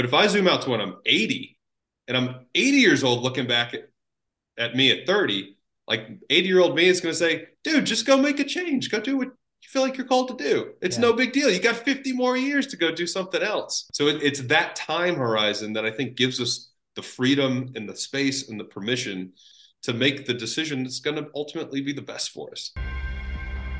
But if I zoom out to when I'm 80 and I'm 80 years old looking back at, at me at 30, like 80 year old me is going to say, dude, just go make a change. Go do what you feel like you're called to do. It's yeah. no big deal. You got 50 more years to go do something else. So it, it's that time horizon that I think gives us the freedom and the space and the permission to make the decision that's going to ultimately be the best for us.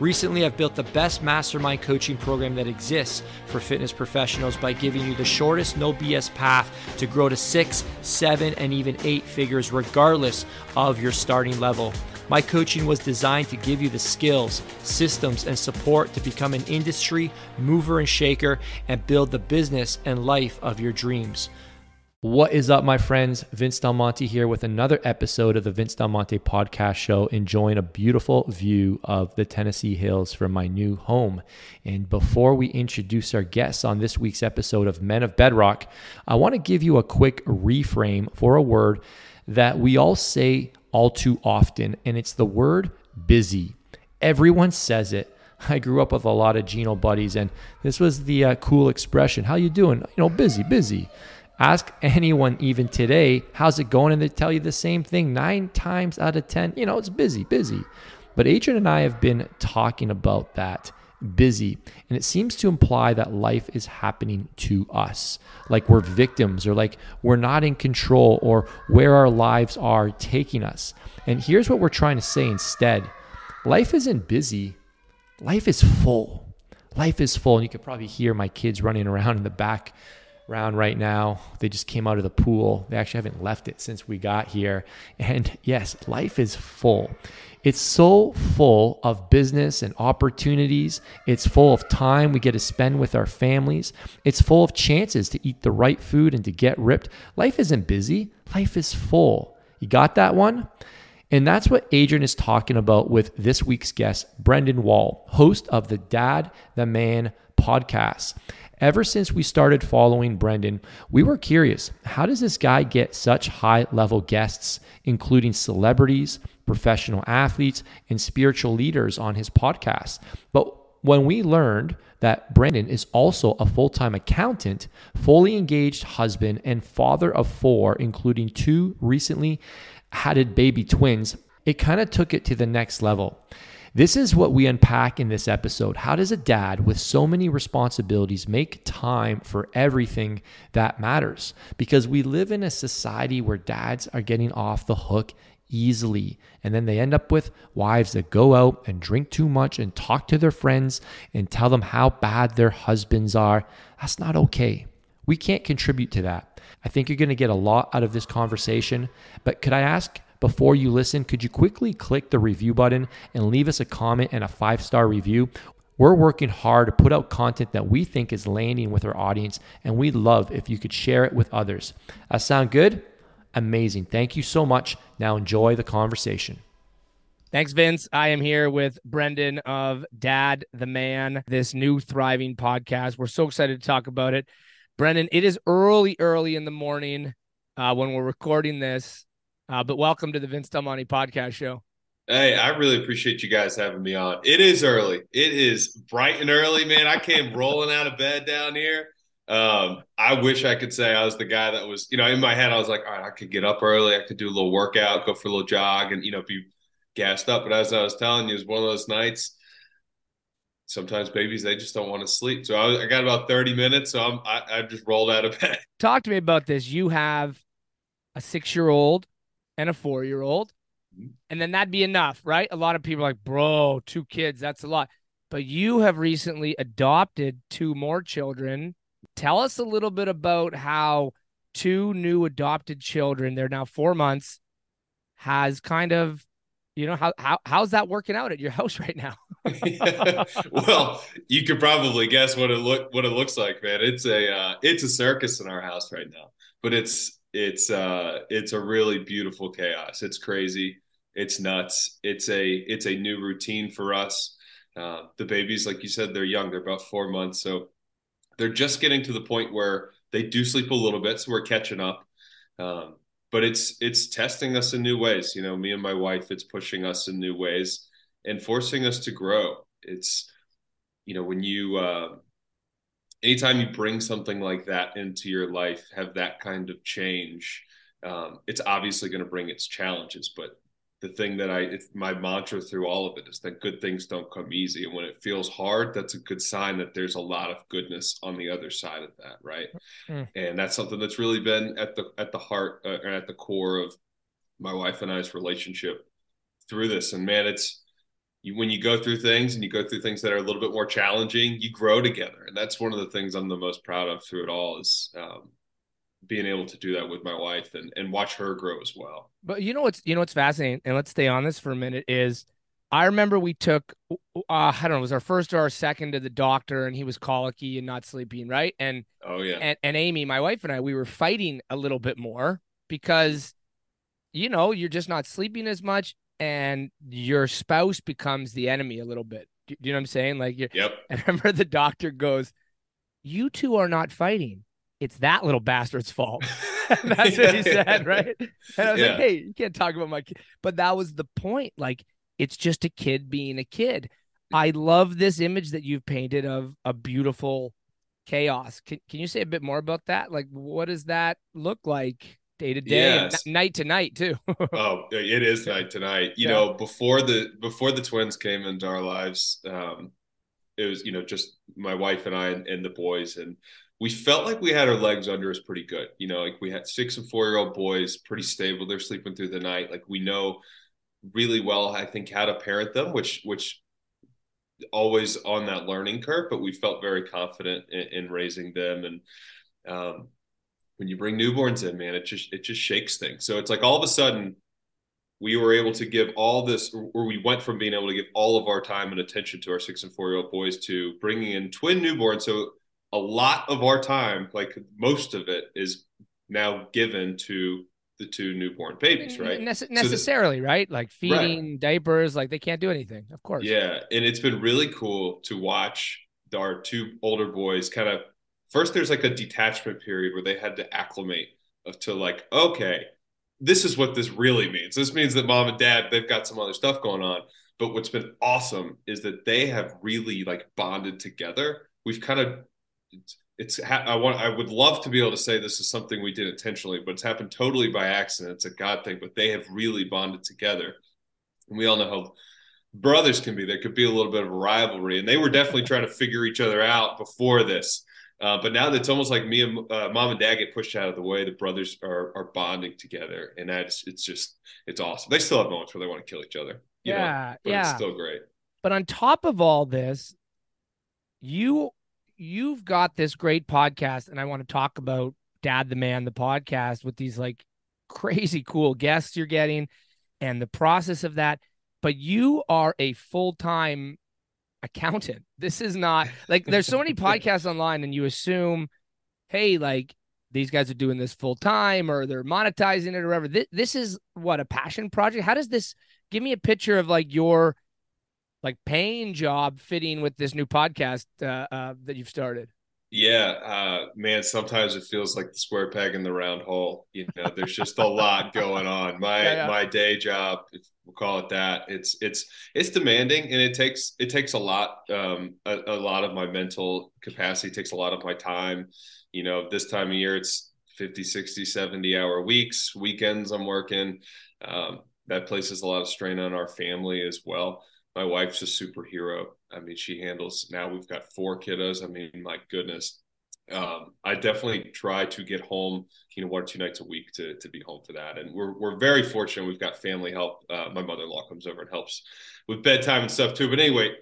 Recently, I've built the best mastermind coaching program that exists for fitness professionals by giving you the shortest, no BS path to grow to six, seven, and even eight figures, regardless of your starting level. My coaching was designed to give you the skills, systems, and support to become an industry mover and shaker and build the business and life of your dreams. What is up, my friends? Vince Del Monte here with another episode of the Vince Del Monte podcast show, enjoying a beautiful view of the Tennessee Hills from my new home. And before we introduce our guests on this week's episode of Men of Bedrock, I want to give you a quick reframe for a word that we all say all too often, and it's the word busy. Everyone says it. I grew up with a lot of Gino buddies, and this was the uh, cool expression. How you doing? You know, busy, busy. Ask anyone even today, how's it going? And they tell you the same thing nine times out of 10. You know, it's busy, busy. But Adrian and I have been talking about that busy. And it seems to imply that life is happening to us, like we're victims or like we're not in control or where our lives are taking us. And here's what we're trying to say instead life isn't busy, life is full. Life is full. And you could probably hear my kids running around in the back around right now. They just came out of the pool. They actually haven't left it since we got here. And yes, life is full. It's so full of business and opportunities. It's full of time we get to spend with our families. It's full of chances to eat the right food and to get ripped. Life isn't busy, life is full. You got that one? And that's what Adrian is talking about with this week's guest, Brendan Wall, host of the Dad the Man podcast. Ever since we started following Brendan, we were curious how does this guy get such high level guests, including celebrities, professional athletes, and spiritual leaders on his podcast? But when we learned that Brendan is also a full time accountant, fully engaged husband, and father of four, including two recently had baby twins, it kind of took it to the next level. This is what we unpack in this episode. How does a dad with so many responsibilities make time for everything that matters? Because we live in a society where dads are getting off the hook easily. And then they end up with wives that go out and drink too much and talk to their friends and tell them how bad their husbands are. That's not okay. We can't contribute to that. I think you're going to get a lot out of this conversation. But could I ask before you listen, could you quickly click the review button and leave us a comment and a five star review? We're working hard to put out content that we think is landing with our audience, and we'd love if you could share it with others. That sound good? Amazing. Thank you so much. Now enjoy the conversation. Thanks, Vince. I am here with Brendan of Dad the Man, this new thriving podcast. We're so excited to talk about it. Brendan, it is early, early in the morning uh, when we're recording this. Uh, but welcome to the Vince Del Monte podcast show. Hey, I really appreciate you guys having me on. It is early. It is bright and early, man. I came rolling out of bed down here. Um, I wish I could say I was the guy that was, you know, in my head, I was like, all right, I could get up early. I could do a little workout, go for a little jog and, you know, be gassed up. But as I was telling you, it was one of those nights. Sometimes babies, they just don't want to sleep. So I, I got about 30 minutes. So I'm, I, I just rolled out of bed. Talk to me about this. You have a six year old and a four year old. Mm-hmm. And then that'd be enough, right? A lot of people are like, bro, two kids, that's a lot. But you have recently adopted two more children. Tell us a little bit about how two new adopted children, they're now four months, has kind of you know how, how how's that working out at your house right now yeah. well you could probably guess what it look what it looks like man it's a uh, it's a circus in our house right now but it's it's uh it's a really beautiful chaos. It's crazy. it's nuts. It's a it's a new routine for us. Uh, the babies, like you said, they're young. They're about four months, so they're just getting to the point where they do sleep a little bit. So we're catching up. Um, but it's it's testing us in new ways. You know, me and my wife, it's pushing us in new ways and forcing us to grow. It's you know when you uh, anytime you bring something like that into your life, have that kind of change, um, it's obviously going to bring its challenges. But the thing that I, it's my mantra through all of it is that good things don't come easy. And when it feels hard, that's a good sign that there's a lot of goodness on the other side of that. Right. Mm. And that's something that's really been at the, at the heart uh, and at the core of my wife and I's relationship through this. And man, it's, you, when you go through things and you go through things that are a little bit more challenging, you grow together. And that's one of the things I'm the most proud of through it all is, um, being able to do that with my wife and, and watch her grow as well. But you know what's you know what's fascinating, and let's stay on this for a minute. Is I remember we took uh, I don't know, it was our first or our second to the doctor, and he was colicky and not sleeping, right? And oh yeah, and, and Amy, my wife and I, we were fighting a little bit more because you know you're just not sleeping as much, and your spouse becomes the enemy a little bit. Do, you know what I'm saying? Like, yep. And I remember the doctor goes, "You two are not fighting." it's that little bastard's fault. That's yeah, what he said, yeah. right? And I was yeah. like, hey, you can't talk about my kid. But that was the point. Like, it's just a kid being a kid. I love this image that you've painted of a beautiful chaos. Can, can you say a bit more about that? Like, what does that look like day to day, yes. night to night, too? oh, it is night to night. You know, before the before the twins came into our lives, um, it was you know just my wife and I and, and the boys, and we felt like we had our legs under us pretty good. You know, like we had six and four year old boys, pretty stable. They're sleeping through the night. Like we know really well, I think, how to parent them, which which always on that learning curve. But we felt very confident in, in raising them. And um, when you bring newborns in, man, it just it just shakes things. So it's like all of a sudden we were able to give all this, or we went from being able to give all of our time and attention to our six and four year old boys to bringing in twin newborns. So a lot of our time, like most of it, is now given to the two newborn babies, right? Nece- necessarily, so right? Like feeding, right. diapers, like they can't do anything, of course. Yeah, and it's been really cool to watch our two older boys kind of. First, there's like a detachment period where they had to acclimate to like, okay, this is what this really means. This means that mom and dad they've got some other stuff going on. But what's been awesome is that they have really like bonded together. We've kind of it's, I want I would love to be able to say this is something we did intentionally, but it's happened totally by accident. It's a God thing, but they have really bonded together, and we all know how brothers can be. There could be a little bit of a rivalry, and they were definitely trying to figure each other out before this. Uh, but now that it's almost like me and uh, mom and dad get pushed out of the way, the brothers are are bonding together, and that's it's just it's awesome. They still have moments where they want to kill each other. yeah, know, but yeah, it's still great. But on top of all this, you you've got this great podcast, and I want to talk about Dad the Man, the podcast with these like crazy cool guests you're getting and the process of that. But you are a full time accountant. This is not like there's so many podcasts online, and you assume, hey, like these guys are doing this full time or they're monetizing it or whatever. This, this is what a passion project. How does this give me a picture of like your like paying job fitting with this new podcast uh, uh, that you've started? Yeah, uh, man. Sometimes it feels like the square peg in the round hole. You know, there's just a lot going on. My yeah, yeah. my day job, if we'll call it that. It's it's it's demanding, and it takes it takes a lot um, a, a lot of my mental capacity. It takes a lot of my time. You know, this time of year, it's 50, 60, 70 hour weeks. Weekends, I'm working. Um, that places a lot of strain on our family as well my wife's a superhero. I mean, she handles now we've got four kiddos. I mean, my goodness. Um, I definitely try to get home, you know, one or two nights a week to to be home for that. And we're we're very fortunate. We've got family help. Uh, my mother in law comes over and helps with bedtime and stuff too. But anyway,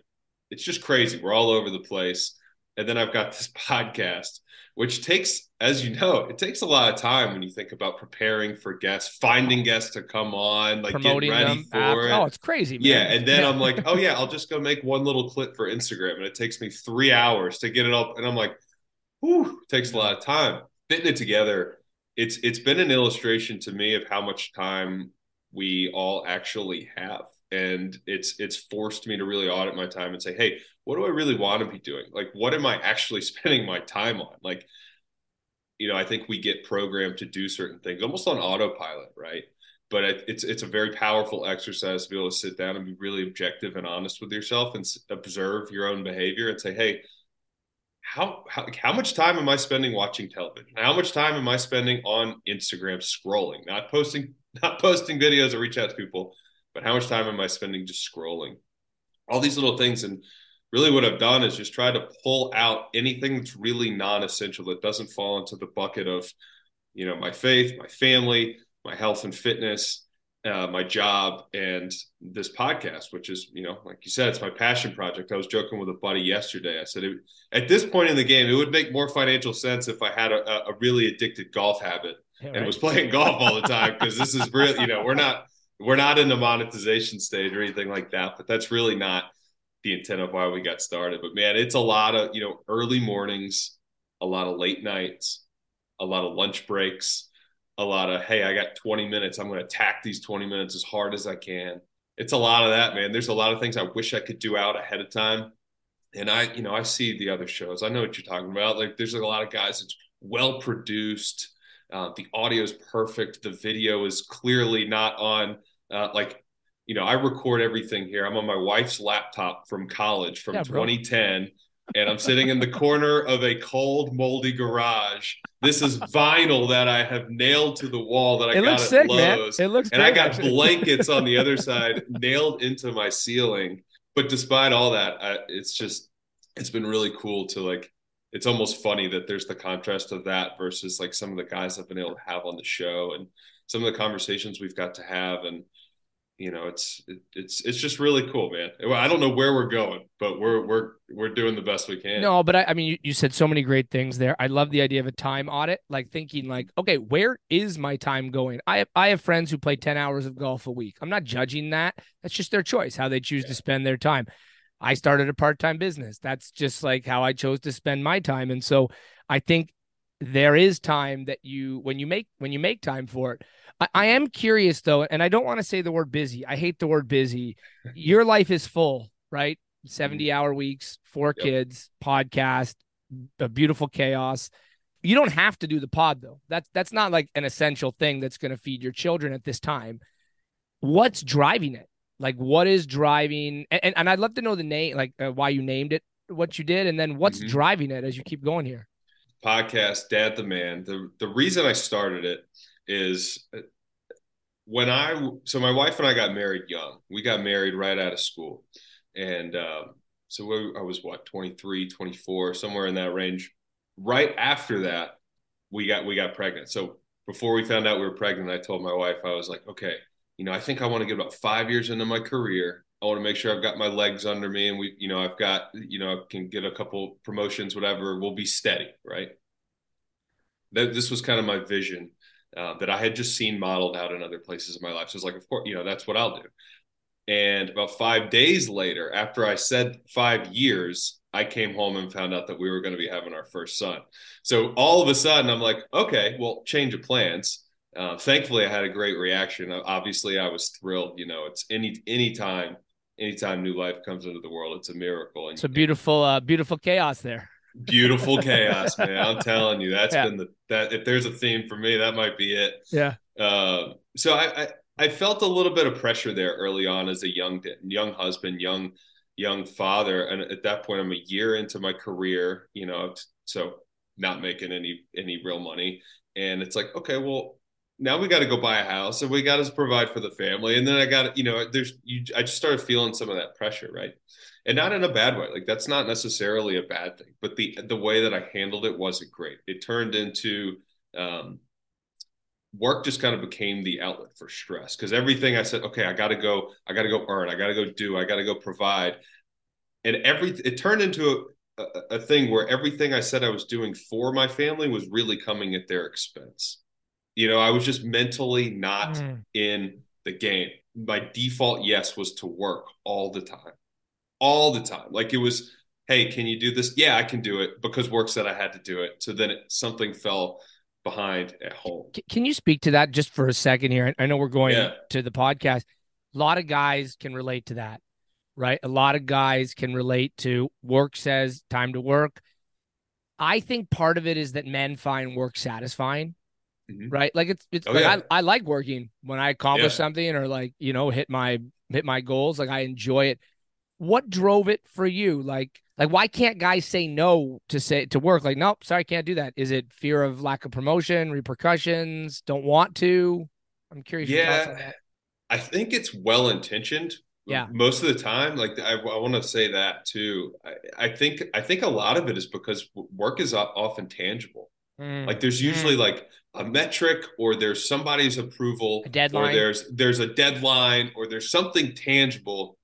it's just crazy. We're all over the place. And then I've got this podcast which takes, as you know, it takes a lot of time when you think about preparing for guests, finding guests to come on, like Promoting getting ready for after. it. Oh, it's crazy. Man. Yeah, and then I'm like, oh yeah, I'll just go make one little clip for Instagram, and it takes me three hours to get it up, and I'm like, whew, it takes a lot of time fitting it together. It's it's been an illustration to me of how much time we all actually have. And it's it's forced me to really audit my time and say, hey, what do I really want to be doing? Like, what am I actually spending my time on? Like, you know, I think we get programmed to do certain things almost on autopilot, right? But it's it's a very powerful exercise to be able to sit down and be really objective and honest with yourself and observe your own behavior and say, hey, how, how how much time am I spending watching television? How much time am I spending on Instagram scrolling, not posting not posting videos or reach out to people, but how much time am I spending just scrolling? All these little things and really what I've done is just try to pull out anything that's really non-essential that doesn't fall into the bucket of you know my faith, my family, my health and fitness, uh, my job and this podcast, which is, you know, like you said, it's my passion project. I was joking with a buddy yesterday. I said, it, at this point in the game, it would make more financial sense if I had a, a really addicted golf habit yeah, and was playing golf all the time because this is really, you know, we're not we're not in the monetization stage or anything like that. But that's really not the intent of why we got started. But man, it's a lot of you know early mornings, a lot of late nights, a lot of lunch breaks a lot of hey i got 20 minutes. I'm going to attack these 20 minutes as hard as i can. It's a lot of that man. There's a lot of things i wish i could do out ahead of time. And i you know i see the other shows. I know what you're talking about. Like there's a lot of guys that's well produced. Uh, the audio is perfect. The video is clearly not on uh, like you know i record everything here i'm on my wife's laptop from college from yeah, 2010 and I'm sitting in the corner of a cold, moldy garage. This is vinyl that I have nailed to the wall that I it got at sick, Lowe's. Man. It looks and great, I got actually. blankets on the other side nailed into my ceiling. But despite all that, I, it's just it's been really cool to like. It's almost funny that there's the contrast of that versus like some of the guys I've been able to have on the show and some of the conversations we've got to have and you know it's it, it's it's just really cool man. I don't know where we're going but we're we're we're doing the best we can. No but i, I mean you, you said so many great things there. I love the idea of a time audit like thinking like okay where is my time going? I have, i have friends who play 10 hours of golf a week. I'm not judging that. That's just their choice how they choose yeah. to spend their time. I started a part-time business. That's just like how i chose to spend my time. And so i think there is time that you when you make when you make time for it I, I am curious though, and I don't want to say the word busy. I hate the word busy. Your life is full, right? 70 mm-hmm. hour weeks, four yep. kids, podcast, a beautiful chaos. You don't have to do the pod though. That's that's not like an essential thing that's going to feed your children at this time. What's driving it? Like what is driving and, and I'd love to know the name like uh, why you named it what you did and then what's mm-hmm. driving it as you keep going here. Podcast Dad the Man. The the reason I started it is when I so my wife and I got married young. We got married right out of school, and um, so we, I was what 23, 24, somewhere in that range. Right after that, we got we got pregnant. So before we found out we were pregnant, I told my wife I was like, okay, you know, I think I want to get about five years into my career. I want to make sure I've got my legs under me, and we, you know, I've got, you know, I can get a couple promotions, whatever. We'll be steady, right? That this was kind of my vision uh, that I had just seen modeled out in other places in my life. So it's like, of course, you know, that's what I'll do. And about five days later, after I said five years, I came home and found out that we were going to be having our first son. So all of a sudden, I'm like, okay, well, change of plans. Uh, thankfully, I had a great reaction. Obviously, I was thrilled. You know, it's any any time, anytime new life comes into the world, it's a miracle. And, it's a beautiful, uh, beautiful chaos there beautiful chaos, man. I'm telling you, that's yeah. been the that if there's a theme for me, that might be it. Yeah. Uh, so I, I, I felt a little bit of pressure there early on as a young young husband, young young father, and at that point, I'm a year into my career. You know, so not making any any real money, and it's like, okay, well, now we got to go buy a house and we got to provide for the family, and then I got you know, there's you. I just started feeling some of that pressure, right? And not in a bad way. Like that's not necessarily a bad thing, but the the way that I handled it wasn't great. It turned into um, work just kind of became the outlet for stress because everything I said, okay, I got to go, I got to go earn, I got to go do, I got to go provide, and every it turned into a, a, a thing where everything I said I was doing for my family was really coming at their expense. You know, I was just mentally not mm. in the game. My default yes was to work all the time all the time. Like it was, hey, can you do this? Yeah, I can do it because work said I had to do it. So then it, something fell behind at home. Can you speak to that just for a second here? I know we're going Yeah. to the podcast. A lot of guys can relate to that, right? A lot of guys can relate to work says time to work. I think part of it is that men find work satisfying, Mhm. right? Like it's it's Oh, like yeah. I, I like working when I accomplish Yeah. something or like you know hit my hit my goals. Like I enjoy it. What drove it for you? Like like why can't guys say no to say to work? Like nope, sorry, can't do that. Is it fear of lack of promotion, repercussions, don't want to? I'm curious. Yeah. I think it's well intentioned. Yeah. most of the time, like I, I want to say that too. I, I think I think a lot of it is because work is often tangible. Mm, Like there's usually like a metric, or there's somebody's approval, A deadline. or there's there's a deadline, or there's something tangible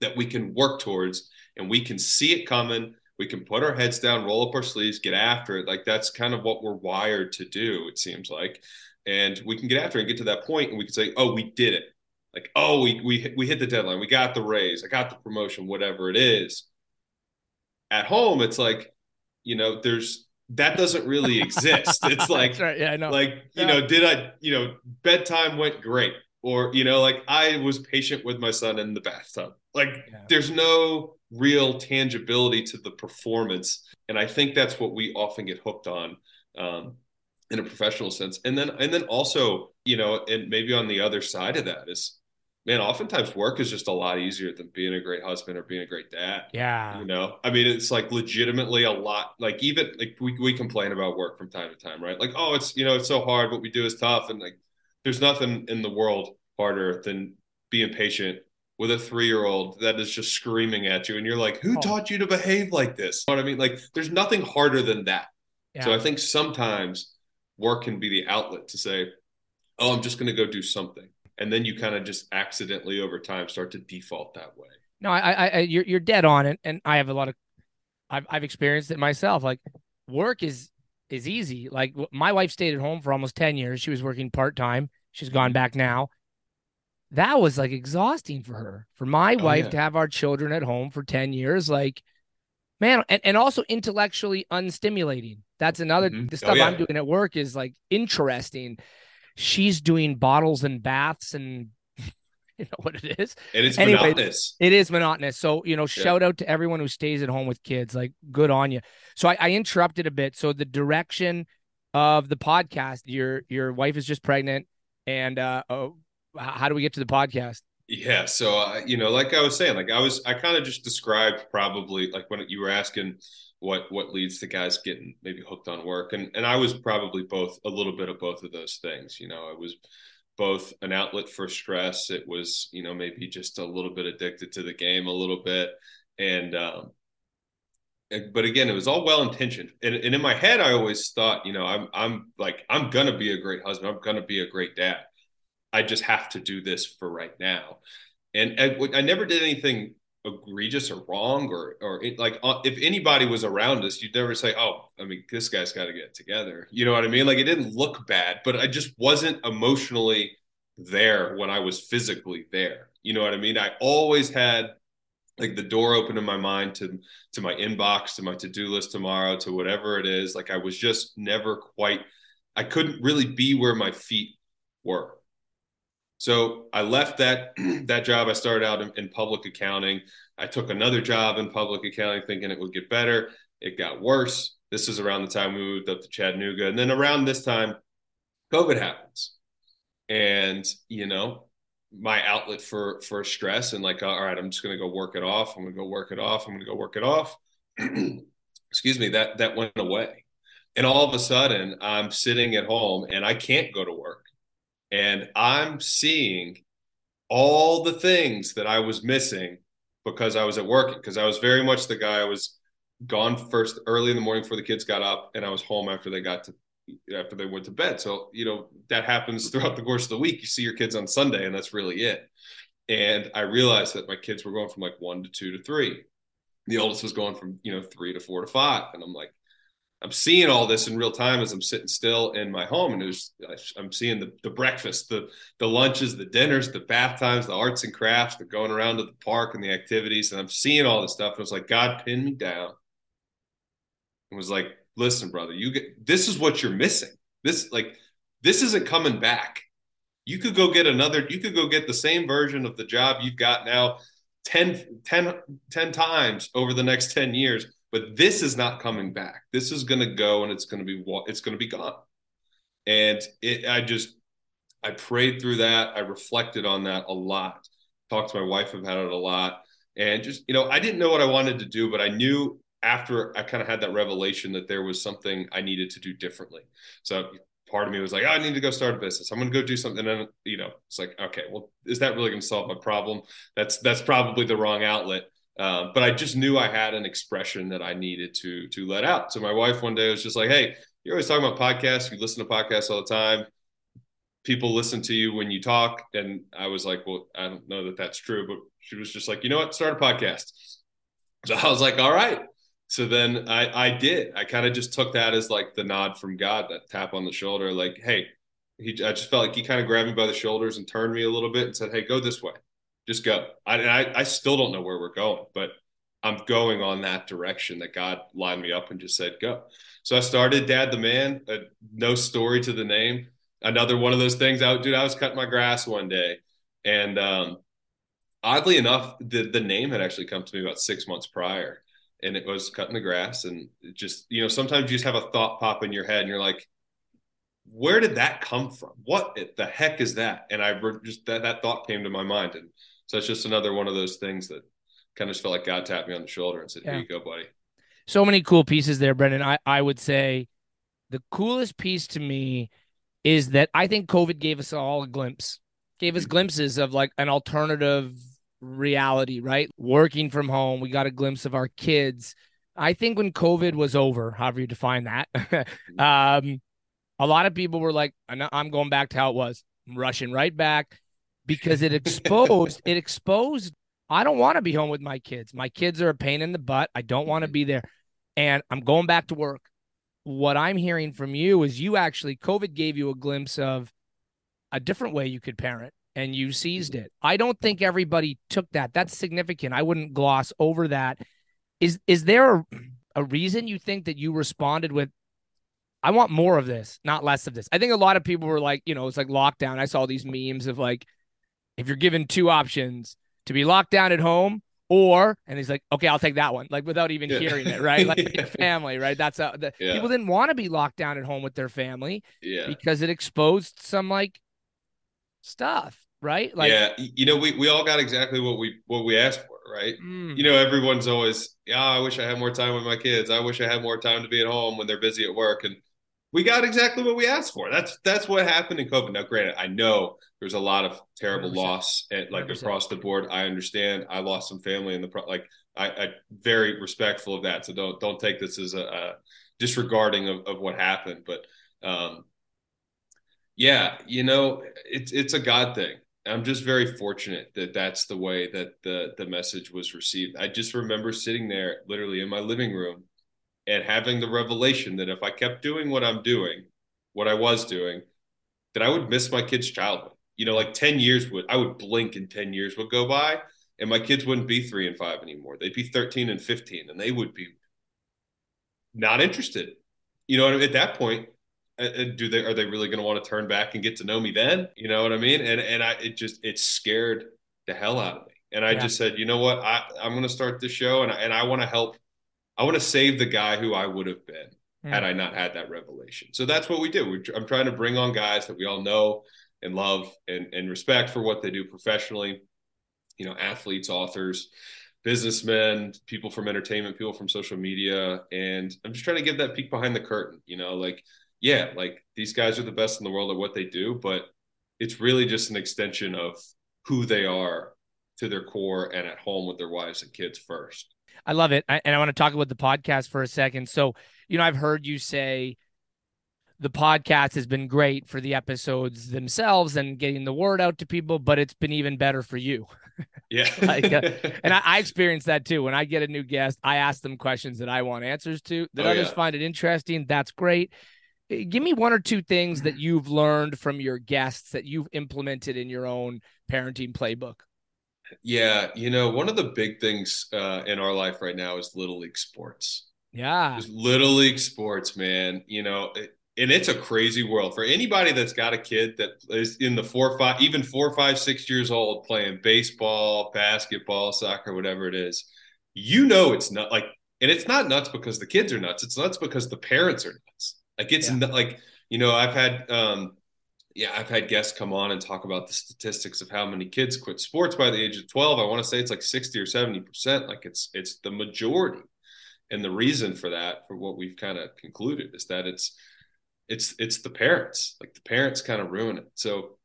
that we can work towards, and we can see it coming. We can put our heads down, roll up our sleeves, get after it. Like that's kind of what we're wired to do. It seems like, and we can get after it and get to that point, and we can say, "Oh, we did it." Like, "Oh, we we we hit the deadline. We got the raise. I got the promotion. Whatever it is." At home, it's like, you know, there's that doesn't really exist. It's like right. Yeah, I know. like you Yeah. know did i you know bedtime went great or you know like i was patient with my son in the bathtub. Like Yeah. there's no real tangibility to the performance. And i think that's what we often get hooked on um, in a professional sense. And then and then also you know and maybe on the other side of that is man oftentimes work is just a lot easier than being a great husband or being a great dad. Yeah. you know i mean it's like legitimately a lot like even like we, we complain about work from time to time right? Like oh it's you know it's so hard. What we do is tough. And like there's nothing in the world harder than being patient with a three-year-old that is just screaming at you and you're like who Oh. taught you to behave like this you know what i mean like there's nothing harder than that Yeah. so i think sometimes work can be the outlet to say oh i'm just going to go do something and then you kind of just accidentally over time start to default that way No, I, I, I you're you're dead on it, and I have a lot of, I've I've experienced it myself. Like, work is is easy. Like, my wife stayed at home for almost ten years. She was working part time. She's gone back now. That was like exhausting for her. For my Oh, wife yeah. to have our children at home for ten years, like, man, and, and also intellectually unstimulating. That's another. Mhm. The Oh, stuff I'm doing at work is like interesting. She's doing bottles and baths and. You know what it is? and it's Anyway, monotonous It is monotonous. So, you know, shout out to everyone who stays at home with kids. Like, good on you. So I, I interrupted a bit. So the direction of the podcast, your your wife is just pregnant. And uh oh, how do we get to the podcast? Yeah, so uh, you know, like I was saying, like I was, I kind of just described probably like when you were asking what what leads to guys getting maybe hooked on work, and and I was probably both a little bit of both of those things. You know, I was both an outlet for stress. It was you know maybe just a little bit addicted to the game a little bit, and um, but again, it was all well intentioned, and, and in my head, I always thought, you know, I'm I'm like I'm gonna be a great husband, I'm gonna be a great dad. I just have to do this for right now. And, and I never did anything egregious or wrong or or it, like uh, if anybody was around us, you'd never say, "Oh, I mean, this guy's got to get together." You know what I mean? Like it didn't look bad, but I just wasn't emotionally there when I was physically there. You know what I mean? I always had like the door open in my mind to to my inbox, to my to-do list tomorrow, to whatever it is. Like I was just never quite I couldn't really be where my feet were. So I left that that job. I started out in, in public accounting. I took another job in public accounting, thinking it would get better. It got worse. This is around the time we moved up to Chattanooga, and then around this time, COVID happens, and you know, my outlet for for stress and like, all right, I'm just gonna go work it off. I'm gonna go work it off. I'm gonna go work it off. Excuse me. That that went away, and all of a sudden, I'm sitting at home and I can't go to work and I'm seeing all the things that I was missing because I was at work. Because I was very much the guy I was gone first early in the morning before the kids got up, and I was home after they got to after they went to bed. So you know that happens throughout the course of the week. You see your kids on Sunday, and that's really it. And I realized that my kids were going from like one to two to three. The oldest was going from you know three to four to five, and I'm like. I'm seeing all this in real time as I'm sitting still in my home, and it was, I'm seeing the, the breakfast, the the lunches, the dinners, the bath times, the arts and crafts, the going around to the park and the activities, and I'm seeing all this stuff. And it was like God pinned me down and was like, "Listen, brother, you get this is what you're missing. This like this isn't coming back. You could go get another, you could go get the same version of the job you've got now 10, 10, 10 times over the next 10 years, but this is not coming back. This is going to go and it's going to be, it's going to be gone. And it, I just, I prayed through that. I reflected on that a lot, talked to my wife about it a lot. And just, you know, I didn't know what I wanted to do, but I knew after I kind of had that revelation that there was something I needed to do differently. So part of me was like, oh, I need to go start a business. I'm going to go do something. And, you know, it's like, okay, well, is that really going to solve my problem? That's, that's probably the wrong outlet. Uh, but I just knew I had an expression that I needed to, to let out. So my wife one day was just like, Hey, you're always talking about podcasts. You listen to podcasts all the time. People listen to you when you talk. And I was like, well, I don't know that that's true, but she was just like, you know what, start a podcast. So I was like, all right so then I, I did. I kind of just took that as like the nod from God, that tap on the shoulder, like, hey, he, I just felt like he kind of grabbed me by the shoulders and turned me a little bit and said, hey, go this way, just go. I, I, I still don't know where we're going, but I'm going on that direction that God lined me up and just said, go. So I started Dad the Man, uh, no story to the name. Another one of those things. out, dude, I was cutting my grass one day, and um, oddly enough, the the name had actually come to me about six months prior and it was cutting the grass and just you know sometimes you just have a thought pop in your head and you're like where did that come from what the heck is that and i just that, that thought came to my mind and so it's just another one of those things that kind of just felt like god tapped me on the shoulder and said yeah. here you go buddy so many cool pieces there brendan i i would say the coolest piece to me is that i think covid gave us all a glimpse gave us mm-hmm. glimpses of like an alternative reality, right? Working from home, we got a glimpse of our kids. I think when COVID was over, however you define that, um, a lot of people were like, "I'm going back to how it was." I'm rushing right back because it exposed it exposed. I don't want to be home with my kids. My kids are a pain in the butt. I don't want to be there, and I'm going back to work. What I'm hearing from you is you actually COVID gave you a glimpse of a different way you could parent and you seized it. I don't think everybody took that. That's significant. I wouldn't gloss over that. Is is there a, a reason you think that you responded with I want more of this, not less of this. I think a lot of people were like, you know, it's like lockdown. I saw these memes of like if you're given two options to be locked down at home or and he's like okay i'll take that one like without even yeah. hearing it right like yeah. family right that's how the, yeah. people didn't want to be locked down at home with their family yeah because it exposed some like stuff right? Like, yeah, you know, we we all got exactly what we what we asked for, right? Mm. You know, everyone's always, yeah, I wish I had more time with my kids. I wish I had more time to be at home when they're busy at work, and we got exactly what we asked for. That's that's what happened in COVID. Now, granted, I know there's a lot of terrible 100%. loss at like 100%. across the board. I understand. I lost some family in the pro- like. I, I very respectful of that. So don't don't take this as a, a disregarding of, of what happened, but um, yeah, you know, it's it's a God thing. I'm just very fortunate that that's the way that the the message was received. I just remember sitting there literally in my living room and having the revelation that if I kept doing what I'm doing, what I was doing, that I would miss my kids' childhood. You know, like 10 years would I would blink and 10 years would go by and my kids wouldn't be 3 and 5 anymore. They'd be 13 and 15 and they would be not interested. You know, at that point, uh, uh, do they are they really going to want to turn back and get to know me then you know what i mean and and i it just it scared the hell out of me and i yeah. just said you know what i i'm going to start this show and I, and i want to help i want to save the guy who i would have been mm. had i not had that revelation so that's what we do we, i'm trying to bring on guys that we all know and love and and respect for what they do professionally you know athletes authors businessmen, people from entertainment, people from social media. And I'm just trying to give that peek behind the curtain, you know, like yeah, like these guys are the best in the world at what they do, but it's really just an extension of who they are to their core and at home with their wives and kids first. I love it. I, and I want to talk about the podcast for a second. So, you know, I've heard you say the podcast has been great for the episodes themselves and getting the word out to people, but it's been even better for you. Yeah. like, uh, and I, I experience that too. When I get a new guest, I ask them questions that I want answers to that oh, others yeah. find it interesting. That's great. Eh, give me one or two things that you've learned from your guests that you've implemented in your own parenting playbook. Yeah, you know, one of the big things uh, in our life right now is little league sports. Yeah, Just little league sports, man. You know, it, and it's a crazy world for anybody that's got a kid that is in the four, five, even four, five, six years old playing baseball, basketball, soccer, whatever it is. You know, it's not like, and it's not nuts because the kids are nuts. It's nuts because the parents are nuts. Like it's yeah. like you know, I've had um, yeah, I've had guests come on and talk about the statistics of how many kids quit sports by the age of 12. I want to say it's like 60 or 70%. Like it's it's the majority. And the reason for that, for what we've kind of concluded, is that it's it's it's the parents. Like the parents kind of ruin it. So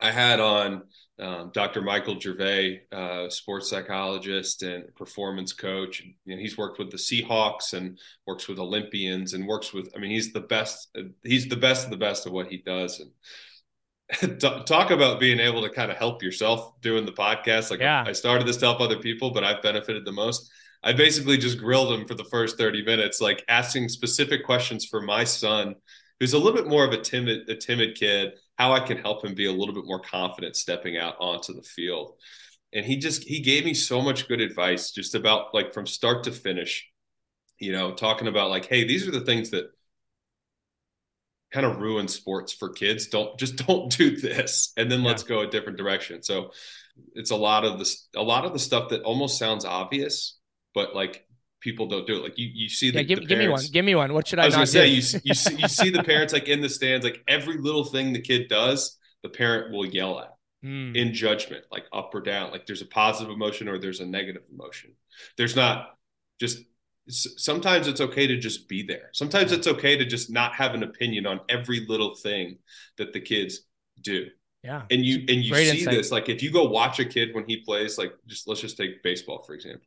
I had on um, Dr. Michael Gervais, uh, sports psychologist and performance coach. And, he's worked with the Seahawks and works with Olympians and works with. I mean, he's the best. He's the best of the best of what he does. And talk about being able to kind of help yourself doing the podcast. Like yeah. I started this to help other people, but I've benefited the most. I basically just grilled him for the first 30 minutes, like asking specific questions for my son, who's a little bit more of a timid, a timid kid how I can help him be a little bit more confident stepping out onto the field. And he just he gave me so much good advice just about like from start to finish, you know, talking about like, hey, these are the things that kind of ruin sports for kids. Don't just don't do this and then yeah. let's go a different direction. So it's a lot of this a lot of the stuff that almost sounds obvious, but like people don't do it. Like you, you see the, yeah, give, the give me one. Give me one. What should I, I was gonna say you, you see, you see the parents like in the stands, like every little thing the kid does, the parent will yell at mm. in judgment, like up or down. Like there's a positive emotion or there's a negative emotion. There's not just sometimes it's okay to just be there. Sometimes it's okay to just not have an opinion on every little thing that the kids do. Yeah. And you and you see insight. this like if you go watch a kid when he plays like just let's just take baseball for example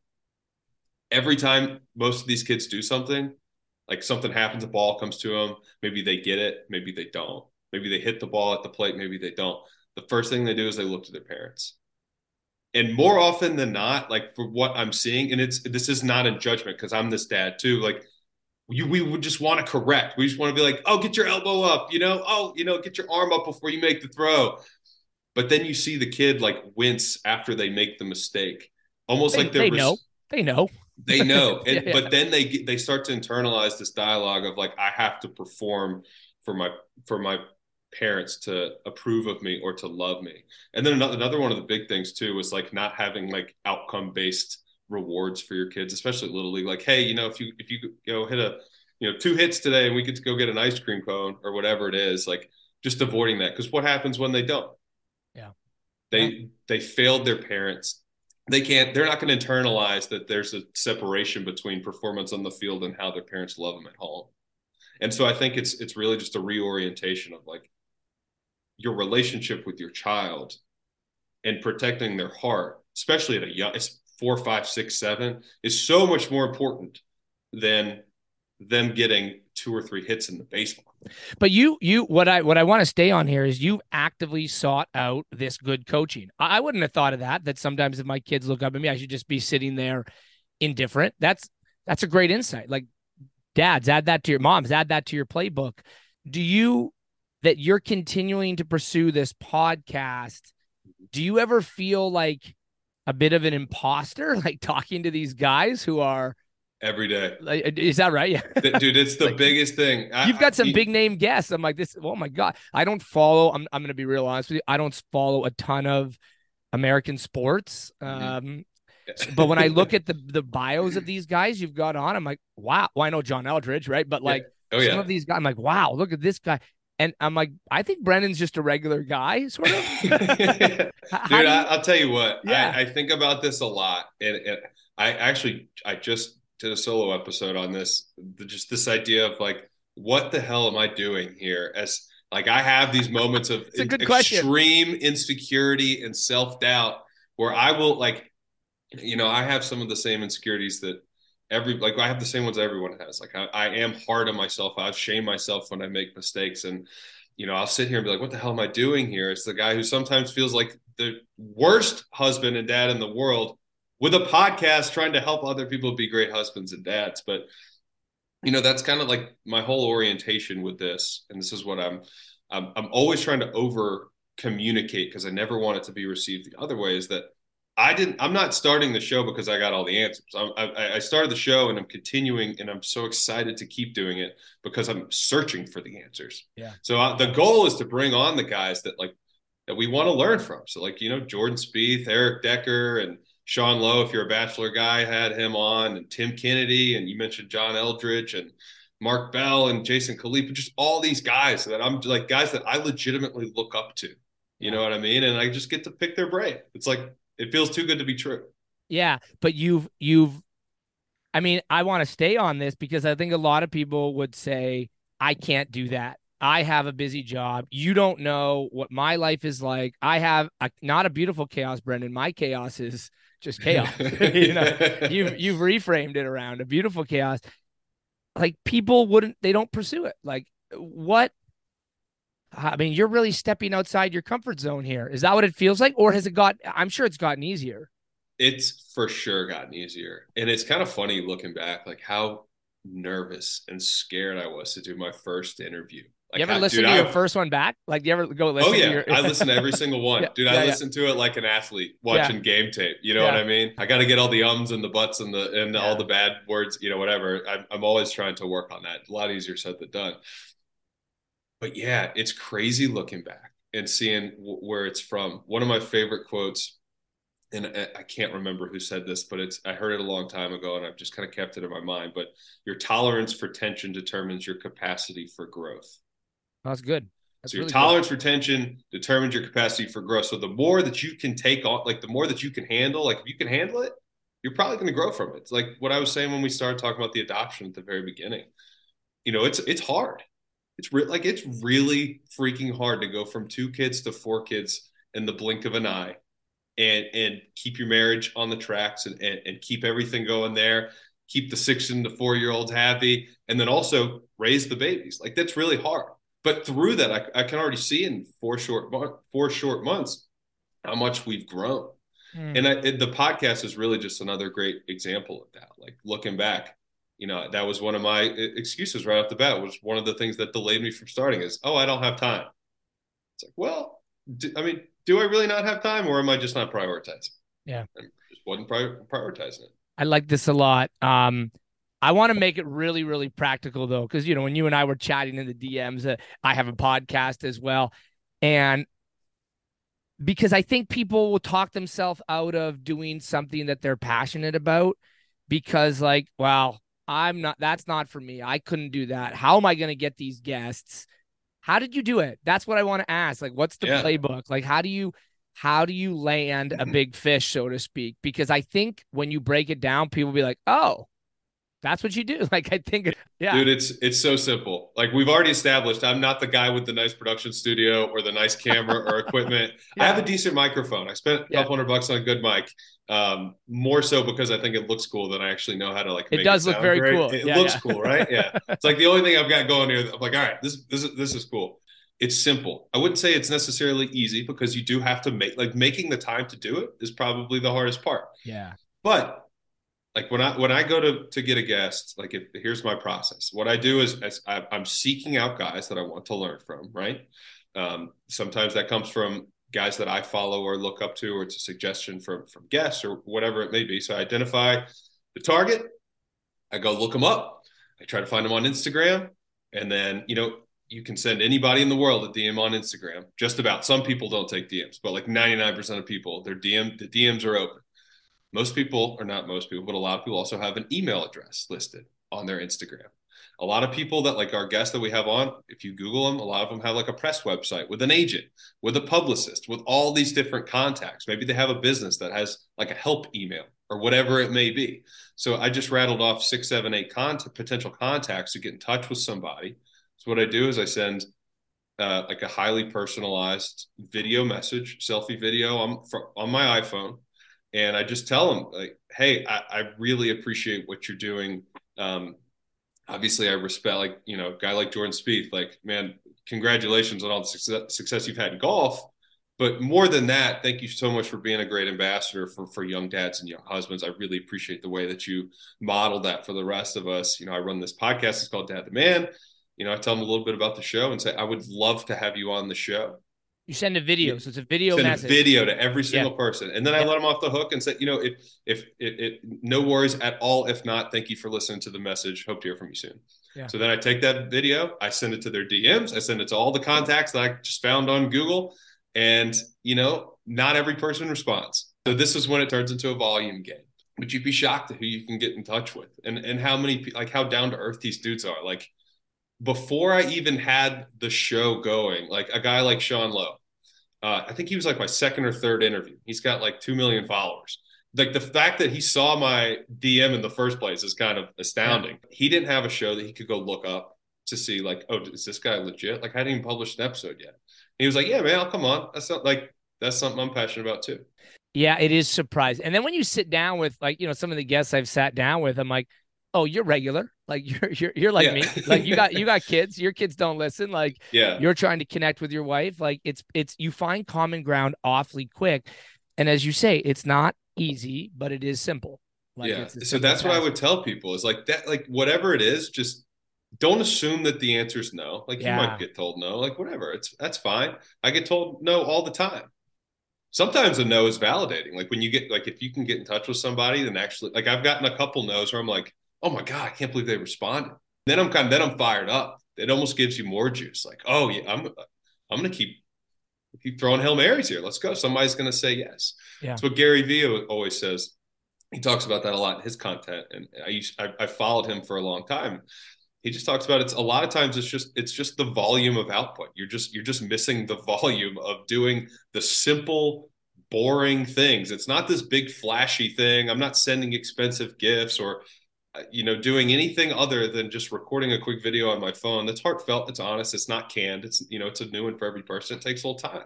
every time most of these kids do something, like something happens, a ball comes to them, maybe they get it, maybe they don't. Maybe they hit the ball at the plate, maybe they don't. The first thing they do is they look to their parents. And more often than not, like for what I'm seeing, and it's this is not a judgment because I'm this dad too. Like you, we would just want to correct. We just want to be like, oh, get your elbow up, you know, oh, you know, get your arm up before you make the throw. But then you see the kid like wince after they make the mistake, almost they, like they're they know. Res- they know. They know, and, yeah, but then they they start to internalize this dialogue of like I have to perform for my for my parents to approve of me or to love me. And then another another one of the big things too was like not having like outcome based rewards for your kids, especially little league. Like, hey, you know, if you if you go hit a you know two hits today and we get to go get an ice cream cone or whatever it is, like just avoiding that because what happens when they don't? Yeah, they yeah. they failed their parents they can't they're not going to internalize that there's a separation between performance on the field and how their parents love them at home. And so i think it's it's really just a reorientation of like your relationship with your child and protecting their heart especially at a young it's four five six seven is so much more important than them getting two or three hits in the baseball but you, you, what I, what I want to stay on here is you actively sought out this good coaching. I wouldn't have thought of that. That sometimes if my kids look up at me, I should just be sitting there indifferent. That's, that's a great insight. Like dads, add that to your moms, add that to your playbook. Do you, that you're continuing to pursue this podcast, do you ever feel like a bit of an imposter, like talking to these guys who are, every day. Is that right? Yeah, dude, it's the like, biggest thing. I, you've got some I, big name guests. I'm like this. Oh my god, I don't follow. I'm I'm gonna be real honest with you. I don't follow a ton of American sports. Mm-hmm. Um, but when I look at the the bios of these guys you've got on, I'm like, wow. Well, I know John Eldredge, right? But like yeah. oh, yeah. some of these guys, I'm like, wow, look at this guy. And I'm like, I think Brendan's just a regular guy, sort of. Dude, I, will tell you what. Yeah. I, I, think about this a lot, and, and I actually I just did a solo episode on this. Just this idea of like, what the hell am I doing here? As like I have these moments of in, extreme insecurity and self doubt where I will like, you know, I have some of the same insecurities that every like I have the same ones everyone has. Like I, I am hard on myself. I shame myself when I make mistakes and you know, I'll sit here and be like, what the hell am I doing here? It's the guy who sometimes feels like the worst husband and dad in the world with a podcast trying to help other people be great husbands and dads. But you know, that's kind of like my whole orientation with this. And this is what I'm I'm, I'm always trying to over communicate because I never want it to be received the other way is that I didn't. I'm not starting the show because I got all the answers. I, I started the show and I'm continuing, and I'm so excited to keep doing it because I'm searching for the answers. Yeah. So uh, the goal is to bring on the guys that like that we want to learn from. So like you know Jordan Spieth, Eric Decker, and Sean Lowe. If you're a Bachelor guy, had him on, and Tim Kennedy, and you mentioned John Eldredge and Mark Bell and Jason Khalipa, just all these guys that I'm like guys that I legitimately look up to. You know what I mean? And I just get to pick their brain. It's like it feels too good to be true. Yeah, but you've you've I mean, I want to stay on this because I think a lot of people would say I can't do that. I have a busy job. You don't know what my life is like. I have a, not a beautiful chaos, Brendan. My chaos is just chaos. you know, you've you've reframed it around a beautiful chaos. Like people wouldn't, they don't pursue it. Like what? I mean, you're really stepping outside your comfort zone here. Is that what it feels like, or has it got? I'm sure it's gotten easier. It's for sure gotten easier, and it's kind of funny looking back, like how nervous and scared I was to do my first interview. Like, you ever I, listen dude, to I, your first one back? Like, you ever go oh, listen Oh yeah, to your? I listen to every single one, Yeah, dude. I yeah. listen to it like an athlete watching game tape. You know Yeah. what I mean? I got to get all the ums and the buts and the and Yeah. all the bad words. You know, whatever. I'm, I'm always trying to work on that. A lot easier said than done. But yeah, it's crazy looking back and seeing w- where it's from. One of my favorite quotes, and I I can't remember who said this, but it's I heard it a long time ago, and I've just kind of kept it in my mind. But your tolerance for tension determines your capacity for growth. That's good. That's so your really tolerance for tension determines your capacity for growth. So the more that you can take on, like the more that you can handle, like if you can handle it, you're probably going to grow from it. It's like what I was saying when we started talking about the adoption at the very beginning. You know, it's it's hard. It's re- like it's really freaking hard to go from two kids to four kids in the blink of an eye, and and keep your marriage on the tracks and and, and keep everything going there. Keep the six and the four year olds happy, and then also raise the babies. Like that's really hard. But through that, I, I can already see in four short four short months how much we've grown. good. And I, it, the podcast is really just another great example of that. Like looking back, you know, that was one of my excuses right off the bat. Was one of the things that delayed me from starting is, oh, I don't have time. It's like, well, do, I mean, do I really not have time, or am I just not prioritizing? Yeah. and just wasn't pri- prioritizing it. I like this a lot. Um, I want to make it really, really practical though, because you know when you and I were chatting in the DMs, uh, I have a podcast as well, and because I think people will talk themselves out of doing something that they're passionate about, because like, well, I'm not. That's not for me. I couldn't do that. How am I going to get these guests? How did you do it? That's what I want to ask. Like, what's the Yeah. playbook? Like, how do you? How do you land a big fish, so to speak? Because I think when you break it down, people will be like, "Oh, that's what you do." Like, I think, yeah, Dude, it's it's so simple. Like we've already established, I'm not the guy with the nice production studio or the nice camera or equipment. I have a decent microphone. I spent a Yeah. couple hundred bucks on a good mic. Um, more so because I think it looks cool than I actually know how to like. It make does look sound very great. cool. It Yeah, looks yeah. cool, right? Yeah. it's like the only thing I've got going here. I'm like, all right, this this is this is cool. It's simple. I wouldn't say it's necessarily easy because you do have to make like making the time to do it is probably the hardest part. yeah, But like when I when I go to to get a guest, like if here's my process. What I do is, is I, I'm seeking out guys that I want to learn from. Right. Um, sometimes that comes from guys that I follow or look up to, or it's a suggestion from from guests or whatever it may be. So I identify the target. I go look them up. I try to find them on Instagram, and then you know you can send anybody in the world a DM on Instagram. Just about. Some people don't take DMs, but like 99% of people, their DM the DMs are open. Most people, or not most people, but a lot of people also have an email address listed on their Instagram. A lot of people that like our guests that we have on, if you Google them, a lot of them have like a press website with an agent, with a publicist, with all these different contacts. Maybe they have a business that has like a help email or whatever it may be. So I just rattled off six, seven, eight contact, potential contacts to get in touch with somebody. So what I do is I send uh, like a highly personalized video message, selfie video on on my iPhone, and I just tell them like, "Hey, I, I really appreciate what you're doing. Um, obviously, I respect like you know, guy like Jordan Spieth. Like, man, congratulations on all the success, success you've had in golf." But more than that, thank you so much for being a great ambassador for, for young dads and young husbands. I really appreciate the way that you model that for the rest of us. You know, I run this podcast. It's called Dad the Man you know, I tell them a little bit about the show and say, I would love to have you on the show. You send a video, yeah. so it's a video send message. a video to every single yeah. person, and then I let them off the hook and say, you know, if if it, it, no worries at all. If not, thank you for listening to the message. Hope to hear from you soon. So then I take that video, I send it to their DMs, I send it to all the contacts that I just found on Google, and you know, not every person responds. So this is when it turns into a volume game. Would you'd be shocked at who you can get in touch with, and and how many like how down to earth these dudes are? Like before I even had the show going, like a guy like Sean Lowe, uh, I think he was like my second or third interview. He's got like two million followers. Like the fact that he saw my DM in the first place is kind of astounding. Yeah. He didn't have a show that he could go look up to see like, oh, is this guy legit? Like I hadn't even published an episode yet. And he was like, yeah, man, I'll come on. That's not, like that's something I'm passionate about too. Yeah, it is surprising. And then when you sit down with like, you know, some of the guests I've sat down with, I'm like, oh, you're regular. Like you're you're you're like yeah. me. Like you got you got kids. Your kids don't listen. Like yeah, you're trying to connect with your wife. Like it's it's you find common ground awfully quick. And as you say, it's not easy, but it is simple. Like yeah. So that's task. what I would tell people is like that, like whatever it is, just don't assume that the answer is no. Like yeah. you might get told no, like whatever. It's that's fine. I get told no all the time. Sometimes a no is validating. Like when you get like if you can get in touch with somebody, then actually like I've gotten a couple no's where I'm like, oh my god, I can't believe they responded. Then I'm kind of then I'm fired up. It almost gives you more juice. Like oh yeah, I'm I'm gonna keep keep throwing hail marys here. Let's go. Somebody's gonna say yes. Yeah. That's what Gary Vee always says. He talks about that a lot in his content, and I used I, I followed him for a long time he just talks about it's a lot of times it's just it's just the volume of output you're just you're just missing the volume of doing the simple boring things it's not this big flashy thing i'm not sending expensive gifts or you know doing anything other than just recording a quick video on my phone that's heartfelt it's honest it's not canned it's you know it's a new one for every person it takes a little time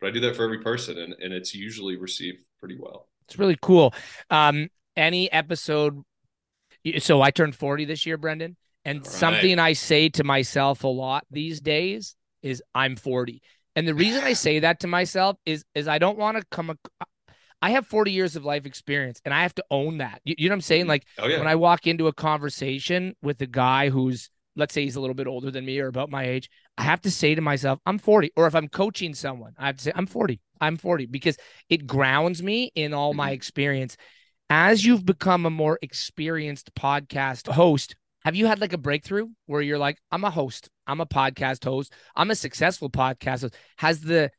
but i do that for every person and, and it's usually received pretty well it's really cool um any episode so i turned 40 this year brendan and right. something I say to myself a lot these days is I'm 40. And the reason I say that to myself is is I don't want to come a, I have 40 years of life experience and I have to own that. You, you know what I'm saying? Like oh, yeah. when I walk into a conversation with a guy who's let's say he's a little bit older than me or about my age, I have to say to myself, I'm 40. Or if I'm coaching someone, I have to say, I'm 40. I'm 40 because it grounds me in all mm-hmm. my experience. As you've become a more experienced podcast host, have you had like a breakthrough where you're like, I'm a host, I'm a podcast host, I'm a successful podcast host? Has the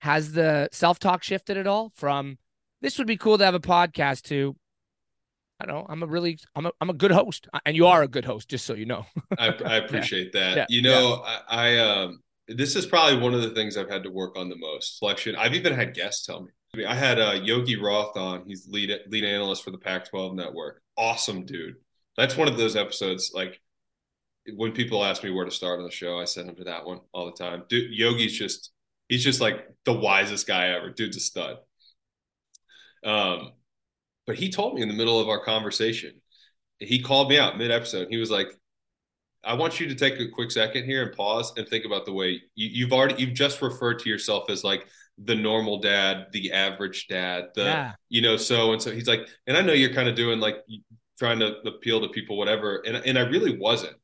has the self-talk shifted at all from this would be cool to have a podcast too. I don't know. I'm a really, I'm a, I'm a good host, and you are a good host, just so you know. I, I, appreciate yeah. that. Yeah. You know, yeah. I, I, um, this is probably one of the things I've had to work on the most. Selection. I've even had guests tell me. I, mean, I had uh, Yogi Roth on. He's lead lead analyst for the Pac-12 network. Awesome dude that's one of those episodes like when people ask me where to start on the show, I send them to that one all the time. Dude, Yogi's just he's just like the wisest guy ever. Dude's a stud. Um, but he told me in the middle of our conversation, he called me out mid episode. He was like, I want you to take a quick second here and pause and think about the way you, you've already you've just referred to yourself as like the normal dad, the average dad, the yeah. you know, so and so. He's like, and I know you're kind of doing like trying to appeal to people, whatever. And and I really wasn't.